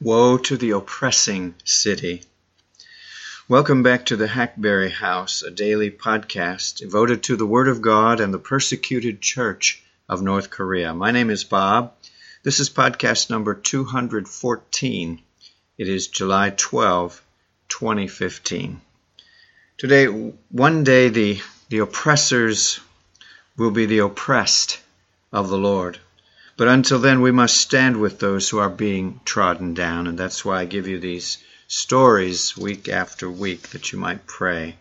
Woe to the oppressing city. Welcome back to the Hackberry House, a daily podcast devoted to the Word of God and the persecuted church of North Korea. My name is Bob. This is podcast number 214. It is July 12, 2015. Today, one day the, the oppressors will be the oppressed of the Lord. But until then, we must stand with those who are being trodden down, and that's why I give you these stories week after week that you might pray.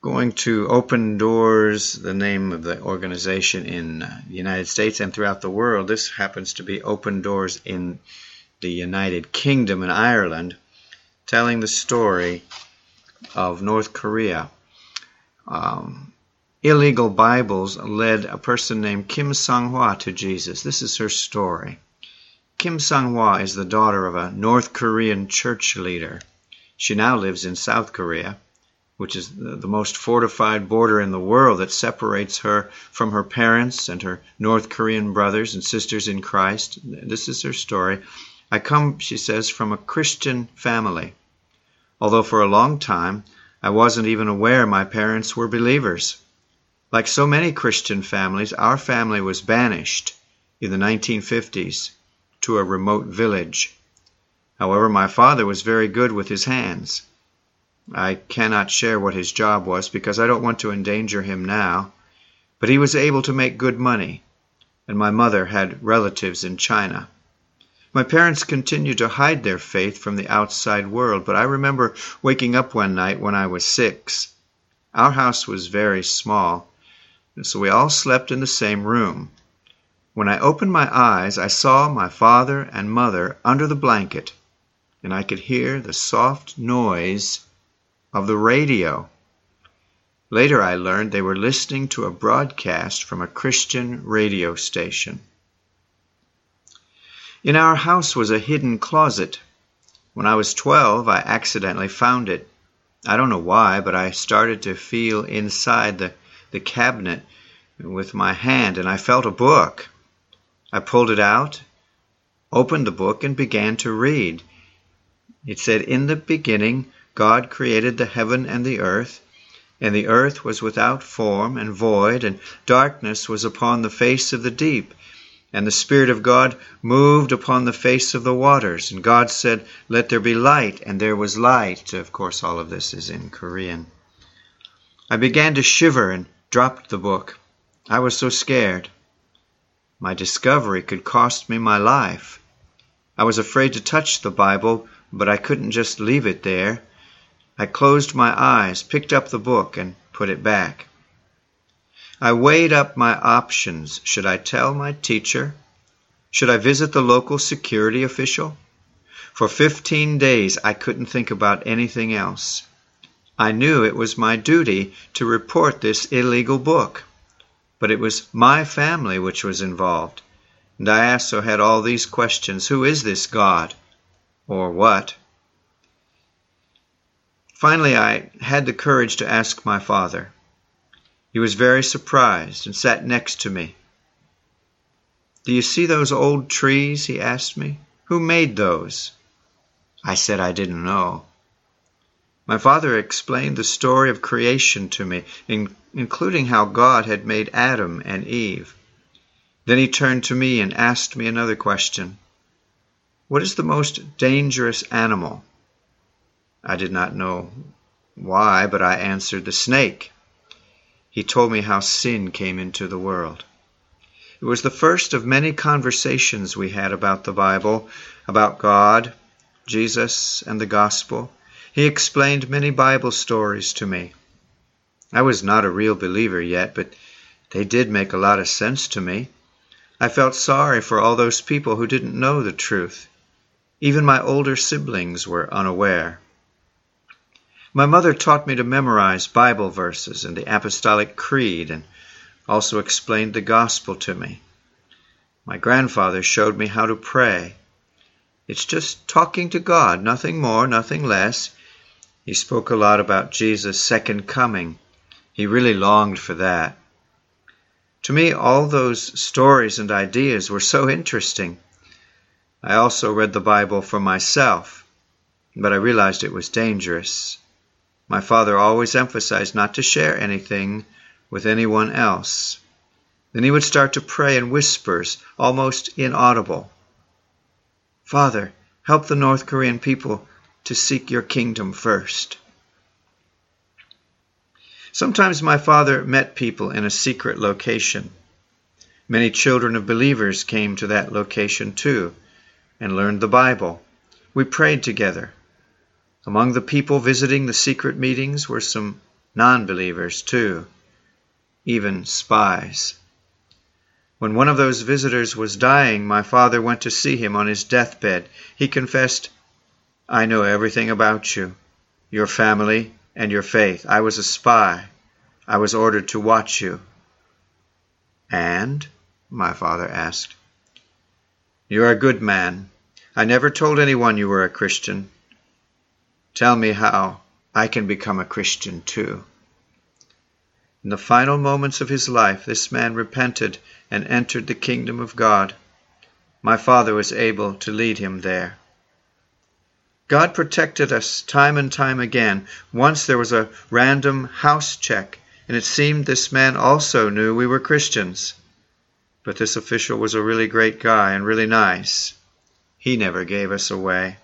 Going to Open Doors, the name of the organization in the United States and throughout the world. This happens to be Open Doors in the United Kingdom and Ireland, telling the story of North Korea. Um, illegal Bibles led a person named Kim Sung Hwa to Jesus. This is her story. Kim Sung Hwa is the daughter of a North Korean church leader. She now lives in South Korea, which is the most fortified border in the world that separates her from her parents and her North Korean brothers and sisters in Christ. This is her story. I come, she says, from a Christian family. Although for a long time I wasn't even aware my parents were believers. Like so many Christian families, our family was banished in the 1950s to a remote village. However, my father was very good with his hands. I cannot share what his job was because I don't want to endanger him now, but he was able to make good money, and my mother had relatives in China. My parents continued to hide their faith from the outside world, but I remember waking up one night when I was six. Our house was very small, so we all slept in the same room. When I opened my eyes, I saw my father and mother under the blanket, and I could hear the soft noise of the radio. Later, I learned they were listening to a broadcast from a Christian radio station. In our house was a hidden closet. When I was 12, I accidentally found it. I don't know why, but I started to feel inside the the cabinet with my hand, and I felt a book. I pulled it out, opened the book, and began to read. It said, In the beginning, God created the heaven and the earth, and the earth was without form and void, and darkness was upon the face of the deep. And the Spirit of God moved upon the face of the waters. And God said, Let there be light, and there was light. Of course, all of this is in Korean. I began to shiver and dropped the book. I was so scared. My discovery could cost me my life. I was afraid to touch the Bible, but I couldn't just leave it there. I closed my eyes, picked up the book, and put it back. I weighed up my options. Should I tell my teacher? Should I visit the local security official? For 15 days I couldn't think about anything else. I knew it was my duty to report this illegal book, but it was my family which was involved. And I also had all these questions Who is this God? Or what? Finally, I had the courage to ask my father. He was very surprised and sat next to me. Do you see those old trees? he asked me. Who made those? I said I didn't know. My father explained the story of creation to me, in, including how God had made Adam and Eve. Then he turned to me and asked me another question What is the most dangerous animal? I did not know why, but I answered the snake. He told me how sin came into the world. It was the first of many conversations we had about the Bible, about God, Jesus, and the gospel. He explained many Bible stories to me. I was not a real believer yet, but they did make a lot of sense to me. I felt sorry for all those people who didn't know the truth. Even my older siblings were unaware. My mother taught me to memorize Bible verses and the Apostolic Creed and also explained the gospel to me. My grandfather showed me how to pray. It's just talking to God, nothing more, nothing less. He spoke a lot about Jesus' second coming. He really longed for that. To me, all those stories and ideas were so interesting. I also read the Bible for myself, but I realized it was dangerous. My father always emphasized not to share anything with anyone else. Then he would start to pray in whispers, almost inaudible. Father, help the North Korean people to seek your kingdom first. Sometimes my father met people in a secret location. Many children of believers came to that location too and learned the Bible. We prayed together. Among the people visiting the secret meetings were some non believers too, even spies. When one of those visitors was dying, my father went to see him on his deathbed. He confessed, I know everything about you, your family, and your faith. I was a spy. I was ordered to watch you. And? my father asked. You are a good man. I never told anyone you were a Christian. Tell me how I can become a Christian too. In the final moments of his life, this man repented and entered the kingdom of God. My father was able to lead him there. God protected us time and time again. Once there was a random house check, and it seemed this man also knew we were Christians. But this official was a really great guy and really nice. He never gave us away.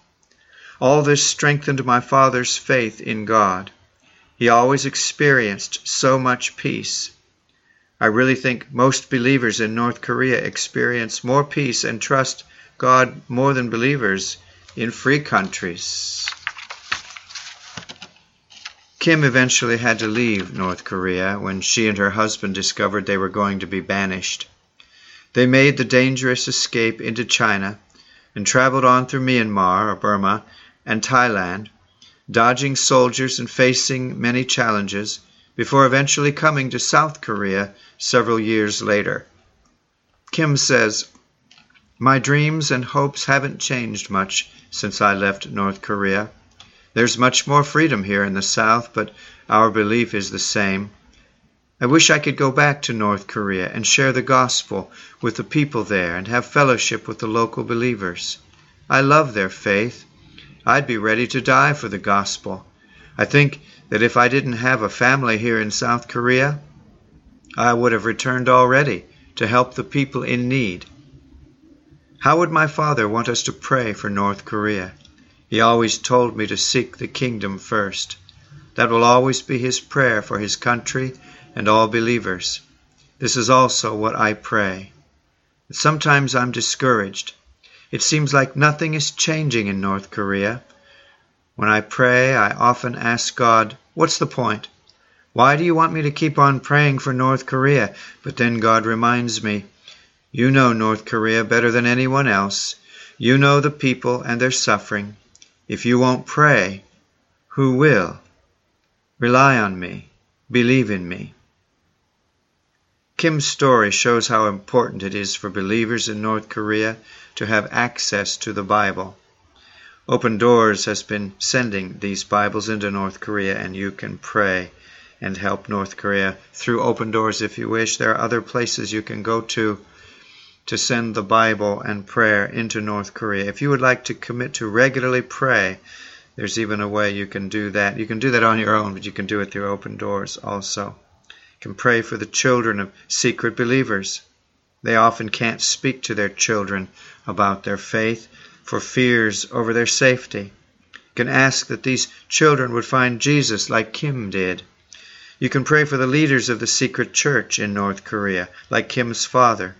All this strengthened my father's faith in God. He always experienced so much peace. I really think most believers in North Korea experience more peace and trust God more than believers in free countries. Kim eventually had to leave North Korea when she and her husband discovered they were going to be banished. They made the dangerous escape into China and traveled on through Myanmar or Burma and Thailand, dodging soldiers and facing many challenges before eventually coming to South Korea several years later. Kim says, My dreams and hopes haven't changed much since I left North Korea. There's much more freedom here in the South, but our belief is the same. I wish I could go back to North Korea and share the gospel with the people there and have fellowship with the local believers. I love their faith. I'd be ready to die for the gospel. I think that if I didn't have a family here in South Korea, I would have returned already to help the people in need. How would my father want us to pray for North Korea? He always told me to seek the kingdom first. That will always be his prayer for his country and all believers. This is also what I pray. Sometimes I'm discouraged. It seems like nothing is changing in North Korea. When I pray, I often ask God, What's the point? Why do you want me to keep on praying for North Korea? But then God reminds me, You know North Korea better than anyone else. You know the people and their suffering. If you won't pray, who will? Rely on me. Believe in me. Kim's story shows how important it is for believers in North Korea to have access to the Bible. Open Doors has been sending these Bibles into North Korea, and you can pray and help North Korea through Open Doors if you wish. There are other places you can go to to send the Bible and prayer into North Korea. If you would like to commit to regularly pray, there's even a way you can do that. You can do that on your own, but you can do it through Open Doors also You can pray for the children of secret believers. They often can't speak to their children about their faith for fears over their safety. You can ask that these children would find Jesus like Kim did. You can pray for the leaders of the secret church in North Korea, like Kim's father.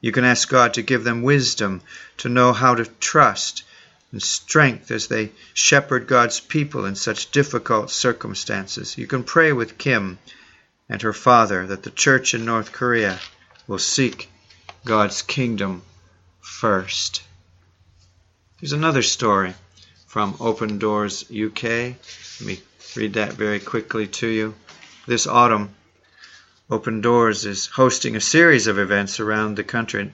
You can ask God to give them wisdom to know how to trust and strength as they shepherd God's people in such difficult circumstances. You can pray with Kim and her father that the church in North Korea will seek God's kingdom first. There's another story from Open Doors UK. Let me read that very quickly to you. This autumn, Open Doors is hosting a series of events around the country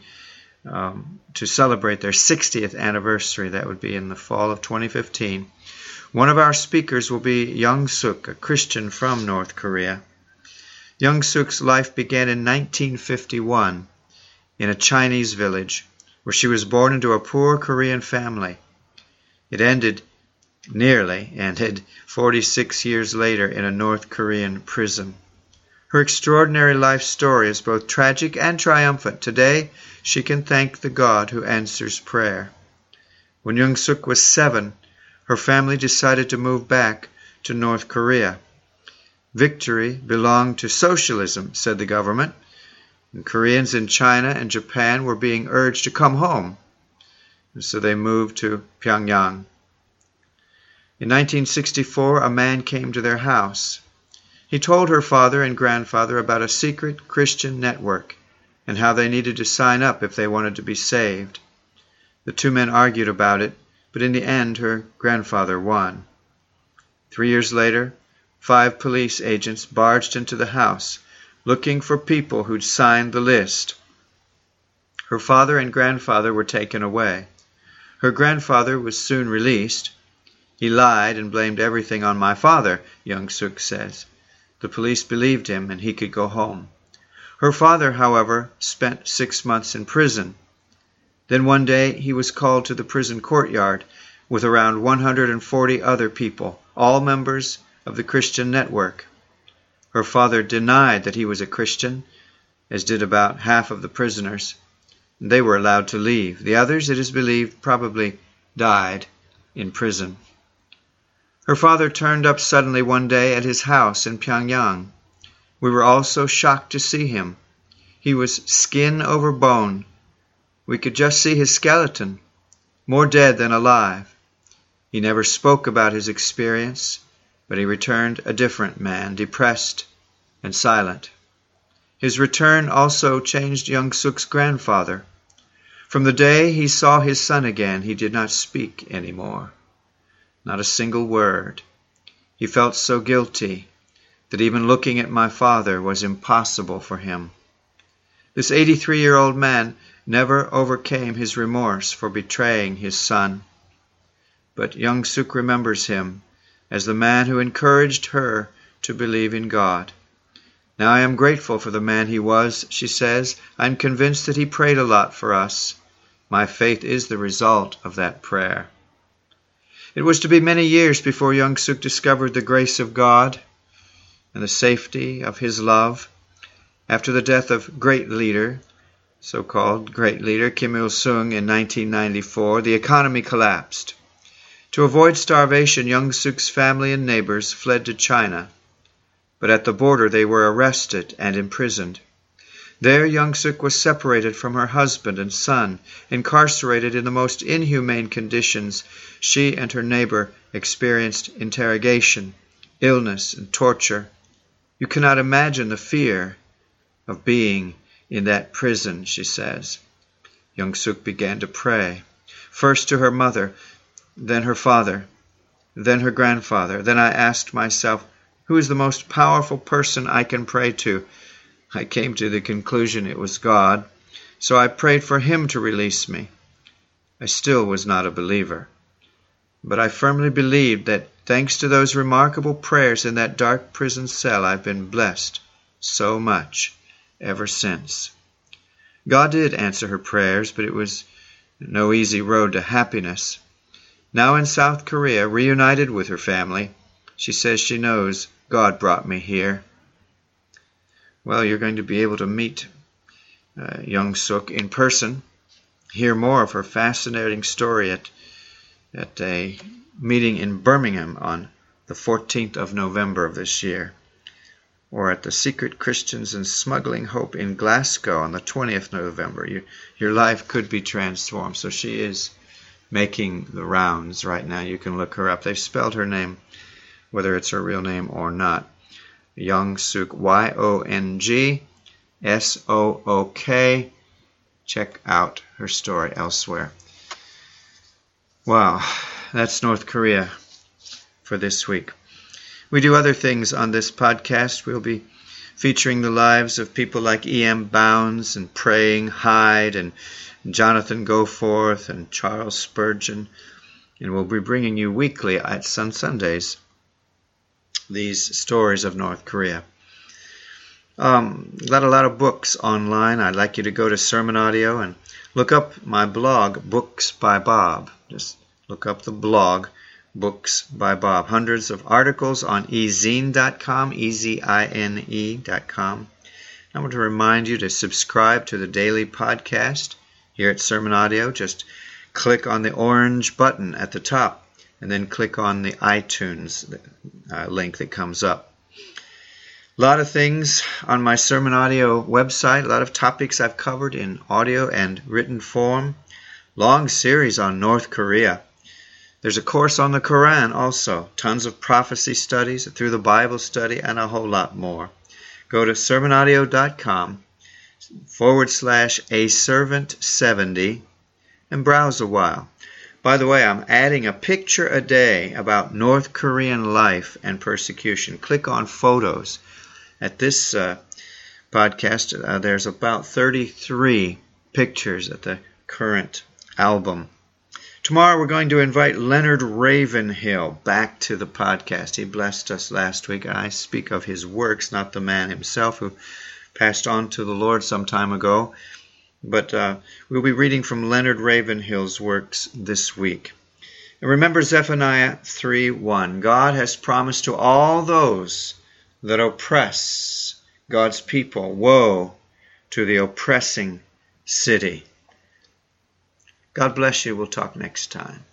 um, to celebrate their 60th anniversary. That would be in the fall of 2015. One of our speakers will be Young Suk, a Christian from North Korea. Young Suk's life began in 1951 in a Chinese village where she was born into a poor Korean family. It ended, nearly ended, 46 years later in a North Korean prison. Her extraordinary life story is both tragic and triumphant. Today, she can thank the God who answers prayer. When Young Suk was seven, her family decided to move back to North Korea. Victory belonged to socialism, said the government. And Koreans in China and Japan were being urged to come home. And so they moved to Pyongyang. In 1964, a man came to their house. He told her father and grandfather about a secret Christian network and how they needed to sign up if they wanted to be saved. The two men argued about it, but in the end her grandfather won. Three years later, five police agents barged into the house looking for people who'd signed the list. Her father and grandfather were taken away. Her grandfather was soon released. He lied and blamed everything on my father, Young Suk says. The police believed him and he could go home. Her father, however, spent six months in prison. Then one day he was called to the prison courtyard with around 140 other people, all members of the Christian network. Her father denied that he was a Christian, as did about half of the prisoners. They were allowed to leave. The others, it is believed, probably died in prison. Her father turned up suddenly one day at his house in Pyongyang. We were all so shocked to see him. He was skin over bone. We could just see his skeleton, more dead than alive. He never spoke about his experience but he returned a different man, depressed and silent. His return also changed young Suk's grandfather. From the day he saw his son again, he did not speak any more. Not a single word. He felt so guilty that even looking at my father was impossible for him. This 83 year old man never overcame his remorse for betraying his son. But young Suk remembers him as the man who encouraged her to believe in God. Now I am grateful for the man he was, she says. I'm convinced that he prayed a lot for us. My faith is the result of that prayer. It was to be many years before Young Suk discovered the grace of God and the safety of his love. After the death of great leader, so called great leader Kim Il sung in 1994, the economy collapsed. To avoid starvation, Young Suk's family and neighbors fled to China, but at the border they were arrested and imprisoned. There Young Suk was separated from her husband and son, incarcerated in the most inhumane conditions. She and her neighbor experienced interrogation, illness, and torture. You cannot imagine the fear of being in that prison, she says. Young Suk began to pray, first to her mother, then her father, then her grandfather. Then I asked myself, who is the most powerful person I can pray to? I came to the conclusion it was God, so I prayed for Him to release me. I still was not a believer. But I firmly believed that thanks to those remarkable prayers in that dark prison cell, I've been blessed so much ever since. God did answer her prayers, but it was no easy road to happiness. Now in South Korea, reunited with her family, she says she knows God brought me here. Well, you're going to be able to meet uh, young Suk in person, hear more of her fascinating story at, at a meeting in Birmingham on the 14th of November of this year, or at the Secret Christians and Smuggling Hope in Glasgow on the 20th of November. You, your life could be transformed. So she is making the rounds right now. You can look her up. They've spelled her name, whether it's her real name or not. Young Suk, Y O N G S O O K. Check out her story elsewhere. Wow, that's North Korea for this week. We do other things on this podcast. We'll be featuring the lives of people like E.M. Bounds and Praying Hyde and Jonathan Goforth and Charles Spurgeon, and we'll be bringing you weekly at Sun Sundays these stories of North Korea. Um, got a lot of books online. I'd like you to go to Sermon Audio and Look up my blog, Books by Bob. Just look up the blog, Books by Bob. Hundreds of articles on ezine.com, E-Z-I-N-E.com. I want to remind you to subscribe to the daily podcast here at Sermon Audio. Just click on the orange button at the top and then click on the iTunes uh, link that comes up. A lot of things on my Sermon Audio website, a lot of topics I've covered in audio and written form. Long series on North Korea. There's a course on the Quran also, tons of prophecy studies through the Bible study, and a whole lot more. Go to sermonaudio.com forward slash a servant 70 and browse a while. By the way, I'm adding a picture a day about North Korean life and persecution. Click on photos. At this uh, podcast, uh, there's about 33 pictures at the current album. Tomorrow we're going to invite Leonard Ravenhill back to the podcast. He blessed us last week. I speak of his works, not the man himself who passed on to the Lord some time ago. But uh, we'll be reading from Leonard Ravenhill's works this week. And remember Zephaniah 3 1. God has promised to all those that oppress God's people, woe to the oppressing city. God bless you. We'll talk next time.